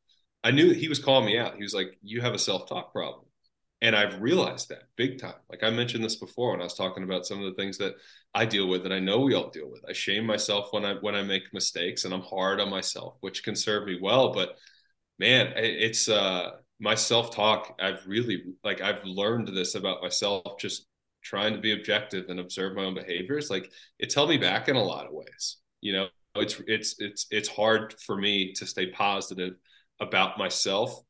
I knew he was calling me out. He was like, "You have a self talk problem," and I've realized that big time. Like I mentioned this before when I was talking about some of the things that I deal with, that I know we all deal with. I shame myself when I when I make mistakes, and I'm hard on myself, which can serve me well. But man, it's uh my self talk. I've really like I've learned this about myself just trying to be objective and observe my own behaviors. Like it's held me back in a lot of ways. You know, it's it's it's it's hard for me to stay positive about myself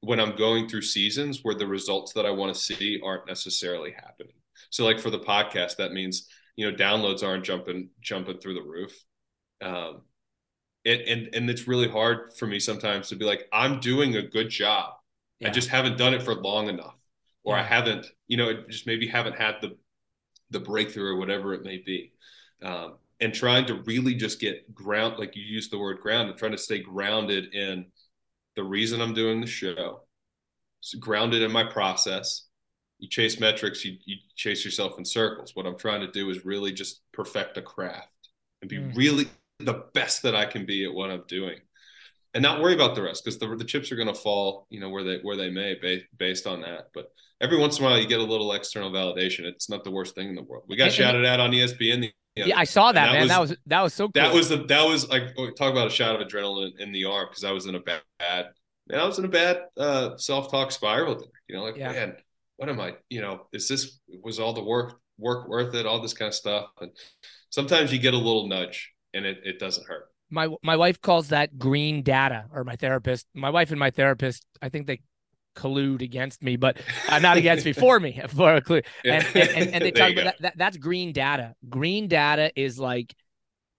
when I'm going through seasons where the results that I want to see aren't necessarily happening. So like for the podcast, that means you know downloads aren't jumping jumping through the roof. Um, and, and and it's really hard for me sometimes to be like I'm doing a good job. Yeah. I just haven't done it for long enough, or yeah. I haven't, you know, just maybe haven't had the the breakthrough or whatever it may be. Um, and trying to really just get ground like you use the word grounded trying to stay grounded in the reason i'm doing the show so grounded in my process you chase metrics you, you chase yourself in circles what i'm trying to do is really just perfect a craft and be mm. really the best that i can be at what i'm doing and not worry about the rest because the, the chips are going to fall, you know, where they where they may based based on that. But every once in a while, you get a little external validation. It's not the worst thing in the world. We got shouted out on ESPN. The, yeah, I saw that, that man. Was, that was that was so. Cool. That was the that was like talk about a shot of adrenaline in the arm because I was in a bad, bad man, I was in a bad uh, self talk spiral. There, you know, like yeah. man, what am I? You know, is this was all the work work worth it? All this kind of stuff, and sometimes you get a little nudge, and it it doesn't hurt my my wife calls that green data or my therapist my wife and my therapist i think they collude against me but uh, not against me for me for a clue. And, and, and, and they talk about that, that, that's green data. Green data is like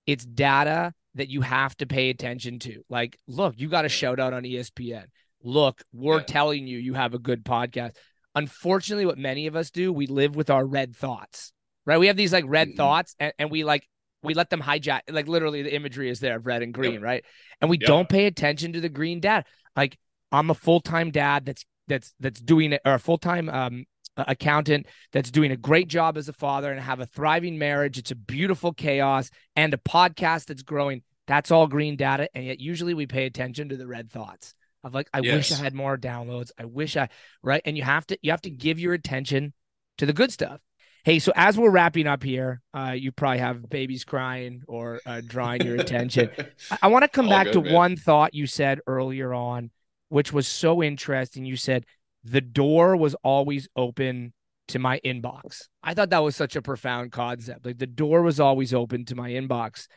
it's data that you have to pay attention to. Like look you got a shout out on espn look we're yeah. telling you you have a good podcast. Unfortunately what many of us do we live with our red thoughts right? We have these like red mm-hmm. thoughts and, and we like we let them hijack like literally the imagery is there of red and green yep. right? And we yep. don't pay attention to the green dad like i'm a full-time dad that's that's that's doing it or a full-time um accountant that's doing a great job as a father and have a thriving marriage it's a beautiful chaos and a podcast that's growing that's all green data and yet usually we pay attention to the red thoughts of like i yes. wish i had more downloads i wish i right and you have to you have to give your attention to the good stuff Hey, so as we're wrapping up here, uh, you probably have babies crying or uh, drawing your attention. I, I want to come All back good, to man. one thought you said earlier on, which was so interesting. You said the door was always open to my inbox. I thought that was such a profound concept. Like the door was always open to my inbox.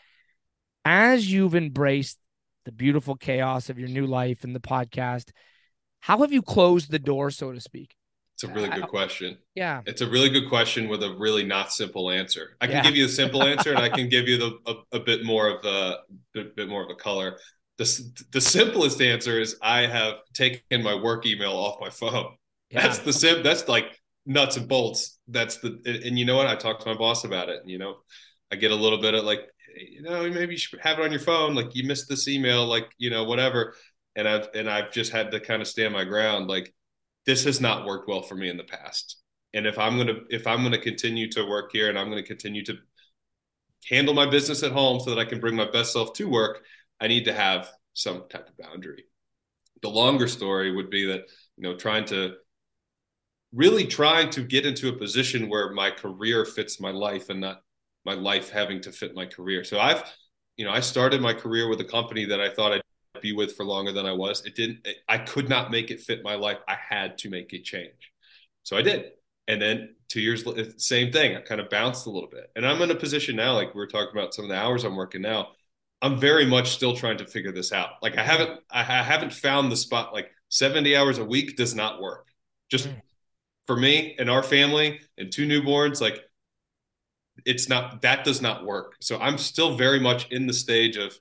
As you've embraced the beautiful chaos of your new life and the podcast, how have you closed the door, so to speak? It's a really good question. Yeah. It's a really good question with a really not simple answer. I can yeah. give you the simple answer and I can give you the a, a bit more of a bit more of a color. The, the simplest answer is I have taken my work email off my phone. Yeah. That's the sim that's like nuts and bolts. That's the and you know what? I talked to my boss about it. And you know, I get a little bit of like, you know, maybe you should have it on your phone. Like you missed this email, like, you know, whatever. And I've and I've just had to kind of stand my ground. Like this has not worked well for me in the past. And if I'm gonna if I'm gonna continue to work here and I'm gonna continue to handle my business at home so that I can bring my best self to work, I need to have some type of boundary. The longer story would be that, you know, trying to really trying to get into a position where my career fits my life and not my life having to fit my career. So I've, you know, I started my career with a company that I thought I'd be with for longer than I was. It didn't, it, I could not make it fit my life. I had to make a change. So I did. And then two years, same thing. I kind of bounced a little bit. And I'm in a position now, like we are talking about some of the hours I'm working now. I'm very much still trying to figure this out. Like I haven't, I haven't found the spot. Like 70 hours a week does not work. Just mm. for me and our family and two newborns, like it's not that does not work. So I'm still very much in the stage of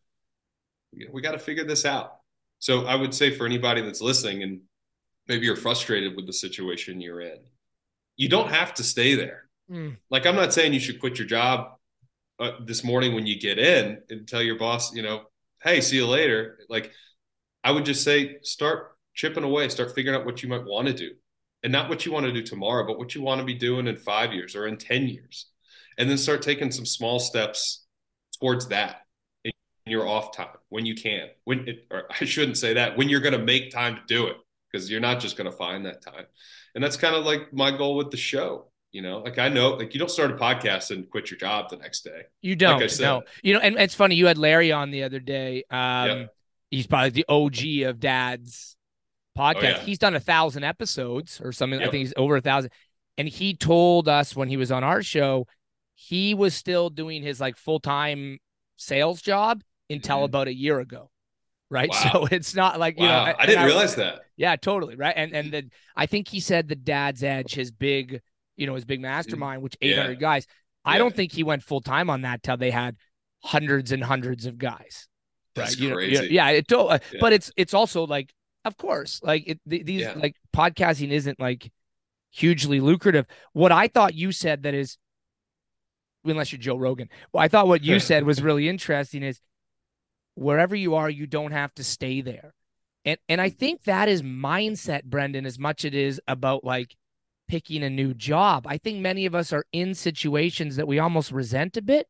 we got to figure this out. So I would say for anybody that's listening and maybe you're frustrated with the situation you're in, you don't have to stay there. Mm. Like I'm not saying you should quit your job uh, this morning when you get in and tell your boss, you know, hey, see you later. Like I would just say start chipping away, start figuring out what you might want to do. And not what you want to do tomorrow, but what you want to be doing in 5 years or in 10 years. And then start taking some small steps towards that in your off time when you can when it, or i shouldn't say that when you're going to make time to do it because you're not just going to find that time and that's kind of like my goal with the show you know like i know like you don't start a podcast and quit your job the next day you don't like I said. no you know and it's funny you had larry on the other day um yep. he's probably the og of dad's podcast oh, yeah. he's done a thousand episodes or something i think he's over a thousand and he told us when he was on our show he was still doing his like full-time sales job until mm-hmm. about a year ago. Right. Wow. So it's not like, you wow. know, I didn't I, realize that. Yeah, totally. Right. And, and the, I think he said the dad's edge, his big, you know, his big mastermind, which 800 yeah. guys, I don't think he went full time on that till they had hundreds and hundreds of guys. That's right? crazy. You know, you know, yeah, it uh, yeah. but it's it's also like, of course, like it, these like podcasting isn't like hugely lucrative. What I thought you said that is, unless you're Joe Rogan, well, I thought what you said was really interesting is wherever you are, you don't have to stay there. And and I think that is mindset, Brendan, as much as it is about like picking a new job. I think many of us are in situations that we almost resent a bit.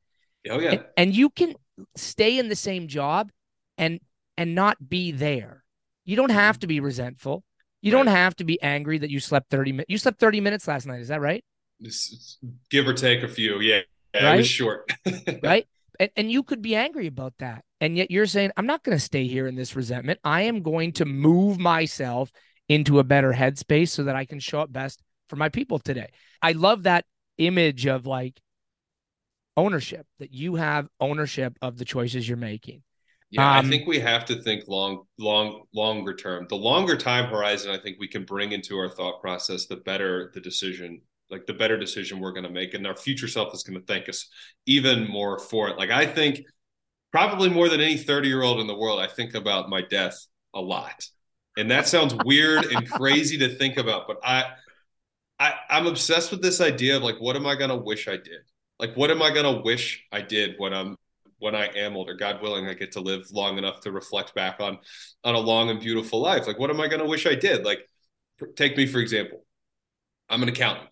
Oh yeah. And, and you can stay in the same job and and not be there. You don't have to be resentful. You right. don't have to be angry that you slept 30 minutes. You slept 30 minutes last night. Is that right? give or take a few. Yeah. yeah right? It was short. right. And, and you could be angry about that. And yet you're saying, I'm not going to stay here in this resentment. I am going to move myself into a better headspace so that I can show up best for my people today. I love that image of like ownership, that you have ownership of the choices you're making. Yeah, um, I think we have to think long, long, longer term. The longer time horizon, I think we can bring into our thought process, the better the decision, like the better decision we're going to make, and our future self is going to thank us even more for it. Like I think, probably more than any thirty year old in the world, I think about my death a lot, and that sounds weird and crazy to think about, but I, I, I'm obsessed with this idea of like, what am I to wish I did? Like, what am I to wish I did when I'm when I am older, God willing, I get to live long enough to reflect back on on a long and beautiful life. Like, what am I going to wish I did? Like, take me for example. I'm an accountant.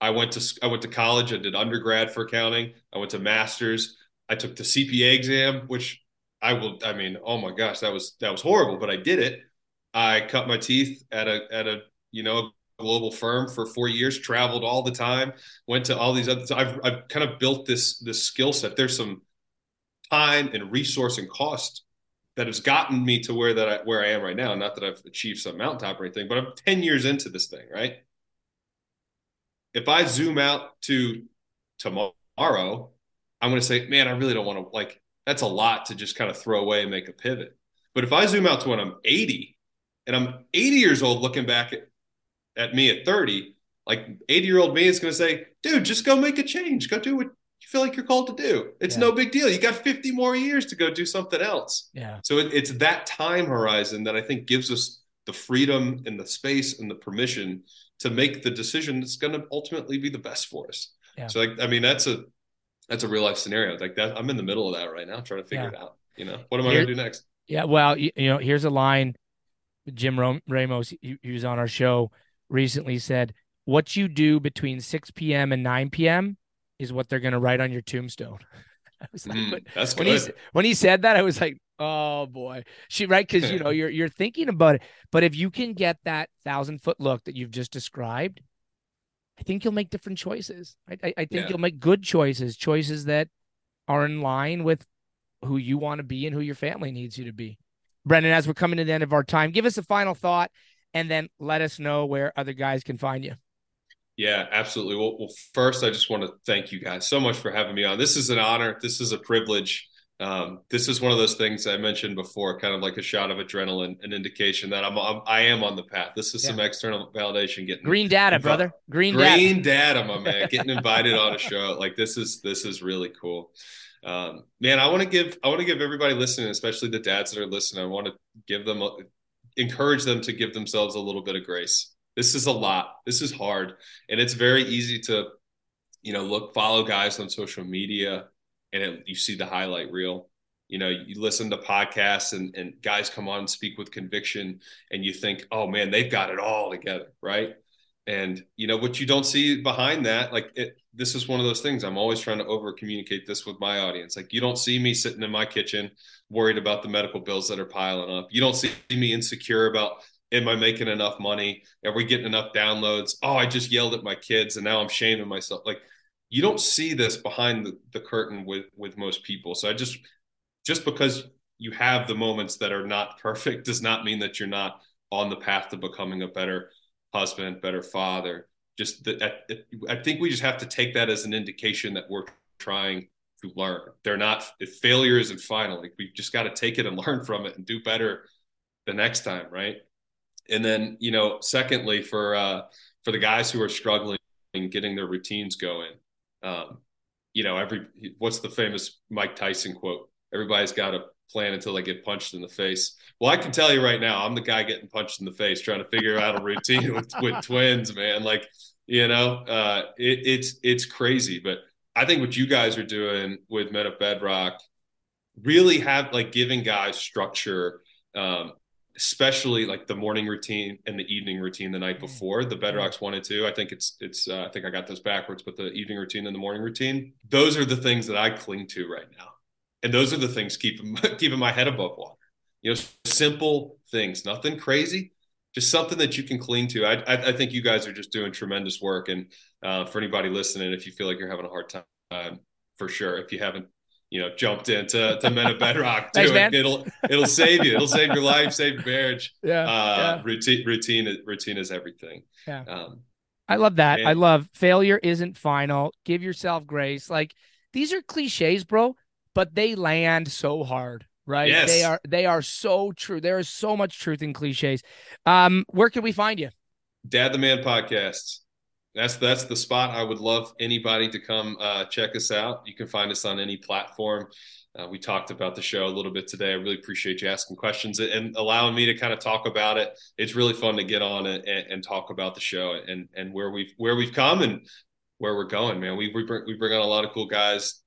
I went to I went to college. I did undergrad for accounting. I went to masters. I took the CPA exam, which I will. I mean, oh my gosh, that was that was horrible, but I did it. I cut my teeth at a at a you know global firm for four years, traveled all the time, went to all these other. I've I've kind of built this this skill set. There's some time and resource and cost that has gotten me to where that I, where I am right now. Not that I've achieved some mountaintop or anything, but I'm 10 years into this thing, right? If I zoom out to tomorrow, I'm going to say, man, I really don't want to like that's a lot to just kind of throw away and make a pivot. But if I zoom out to when I'm 80 and I'm 80 years old looking back at, at me at 30, like 80 year old me is going to say, dude, just go make a change. Go do what you feel like you're called to do. It's yeah. no big deal. You got 50 more years to go do something else. Yeah. So it, it's that time horizon that I think gives us the freedom and the space and the permission to make the decision that's going to ultimately be the best for us. Yeah. So like, I mean, that's a, that's a real life scenario like that. I'm in the middle of that right now, trying to figure yeah. it out. You know, what am I going to do next? Yeah. Well, you, you know, here's a line Jim Ramos, he, he was on our show recently said, what you do between 6 p.m. and 9 p.m is what they're going to write on your tombstone. I was like, mm, that's when good. he when he said that, I was like, oh boy, she right because you know you're you're thinking about it, but if you can get that thousand foot look that you've just described, I think you'll make different choices. I I, I think yeah. you'll make good choices, choices that are in line with who you want to be and who your family needs you to be. Brendan, as we're coming to the end of our time, give us a final thought and then let us know where other guys can find you. Yeah, absolutely. Well, well, first, I just want to thank you guys so much for having me on. This is an honor. This is a privilege. Um, this is one of those things I mentioned before, kind of like a shot of adrenaline, an indication that I'm, I'm I am on the path. This is yeah. some external validation. Getting green data, brother. Green, green data. data, my man. Getting invited on a show like this is this is really cool. Um, man, I want to give I want to give everybody listening, especially the dads that are listening. I want to give them encourage them to give themselves a little bit of grace this is a lot. This is hard. And it's very easy to, you know, look, follow guys on social media and it, you see the highlight reel. You know, you listen to podcasts and, and guys come on and speak with conviction and you think, oh man, they've got it all together. Right. And, you know, what you don't see behind that, like it, this is one of those things I'm always trying to over communicate this with my audience. Like you don't see me sitting in my kitchen worried about the medical bills that are piling up. You don't see me insecure about am I making enough money? Are we getting enough downloads? Oh, I just yelled at my kids and now I'm shaming myself. Like you don't see this behind the, the curtain with with most people. So I just just because you have the moments that are not perfect does not mean that you're not on the path to becoming a better husband, better father. Just that I think we just have to take that as an indication that we're trying to learn. They're not failure isn't final. Like we just got to take it and learn from it and do better the next time, right? And then, you know, secondly, for uh, for the guys who are struggling and getting their routines going, um, you know, every what's the famous Mike Tyson quote? Everybody's got a plan until they get punched in the face. Well, I can tell you right now, I'm the guy getting punched in the face trying to figure out a routine with, with twins, man. Like, you know, uh, it, it's it's crazy, but I think what you guys are doing with Men of Bedrock really have like giving guys structure um, especially like the morning routine and the evening routine the night mm. before the bedrocks one and two i think it's it's uh, i think i got those backwards but the evening routine and the morning routine those are the things that i cling to right now and those are the things keeping keeping my head above water You know, simple things, nothing crazy, just something that you can cling to. I, I, I think you guys are just doing tremendous work. And uh, for anybody listening, if you feel like you're having a hard time, for sure, if you haven't, you know, jumped into to Men of Bedrock, do Thanks, it. It'll it'll save you. It'll save your life, save your marriage. Yeah, uh, yeah. Routine routine routine is everything. Yeah. Um, I love that. And- I love failure isn't final. Give yourself grace. Like these are cliches, bro, but they land so hard right? Yes. They are they are so true. There is so much truth in cliches. Um, where can we find you? Dad the Man podcast. That's that's the spot. I would love anybody to come uh, check us out. You can find us on any platform. Uh, we talked about the show a little bit today. I really appreciate you asking questions and allowing me to kind of talk about it. It's really fun to get on and, and talk about the show and and where we've where we've come and where we're going. Man, we we bring, we bring on a lot of cool guys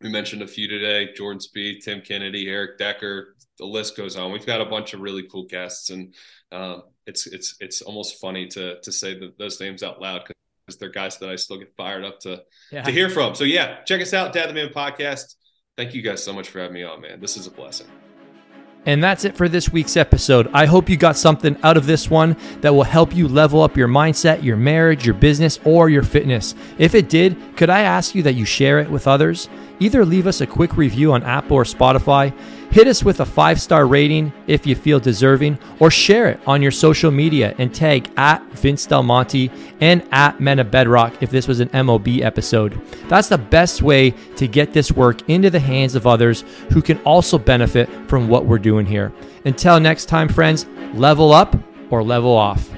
we mentioned a few today Jordan Spieth, Tim Kennedy, Eric Decker. The list goes on. We've got a bunch of really cool guests, and um, it's it's it's almost funny to to say the, those names out loud because they're guys that I still get fired up to yeah. to hear from. So yeah, check us out, Dad the Man podcast. Thank you guys so much for having me on, man. This is a blessing. And that's it for this week's episode. I hope you got something out of this one that will help you level up your mindset, your marriage, your business, or your fitness. If it did, could I ask you that you share it with others? Either leave us a quick review on Apple or Spotify, hit us with a five star rating if you feel deserving, or share it on your social media and tag at Vince Del Monte and at Men of Bedrock if this was an MOB episode. That's the best way to get this work into the hands of others who can also benefit from what we're doing here. Until next time, friends, level up or level off.